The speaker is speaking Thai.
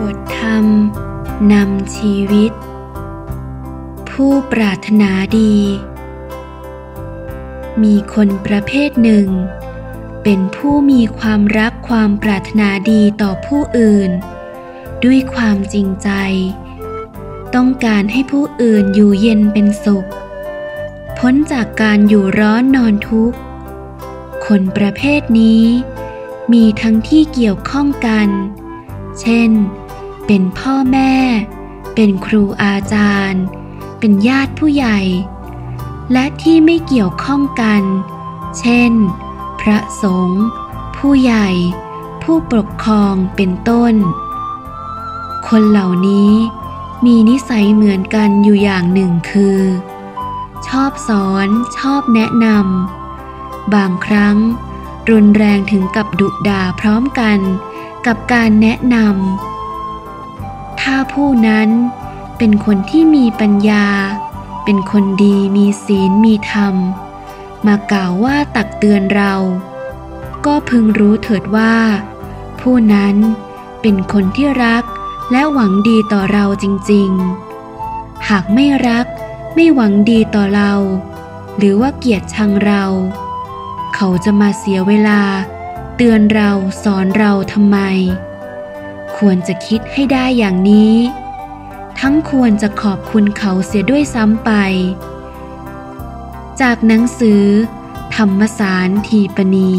บทธรรมนำชีวิต ผู้ปรารถนาดี มีคนประเภทหนึ่ง เป็นผู้มีความรักความปรารถนาดีต่อผู้อื่น ด้วยความจริงใจ ต้องการให้ผู้อื่นอยู่เย็นเป็นสุข พ้นจากการอยู่ร้อนนอนทุกข์ คนประเภทนี้ มีทั้งที่เกี่ยวข้องกัน เช่น เป็นพ่อแม่ เป็นครูอาจารย์ เป็นญาติผู้ใหญ่ และที่ไม่เกี่ยวข้องกัน เช่น พระสงฆ์ผู้ใหญ่ ผู้ปกครองเป็นต้น คนเหล่านี้มีนิสัยเหมือนกันอยู่อย่างหนึ่งคือ ชอบสอนชอบแนะนำบางครั้ง รุนแรงถึงกับดุด่าพร้อมกัน กับการแนะนำ ถ้าผู้นั้นเป็นคนที่มีปัญญา เป็นคนดีมีศีลมีธรรม มากล่าวว่าตักเตือนเรา ก็พึงรู้เถิดว่า ผู้นั้นเป็นคนที่รักและหวังดีต่อเราจริงๆ หากไม่รักไม่หวังดีต่อเรา หรือว่าเกลียดชังเรา เขาจะมาเสียเวลา เตือนเราสอนเราทำไม ควรจะคิดให้ได้อย่างนี้ ทั้งควรจะขอบคุณเขาเสียด้วยซ้ำไป จากหนังสือ ธรรมสารทีปณี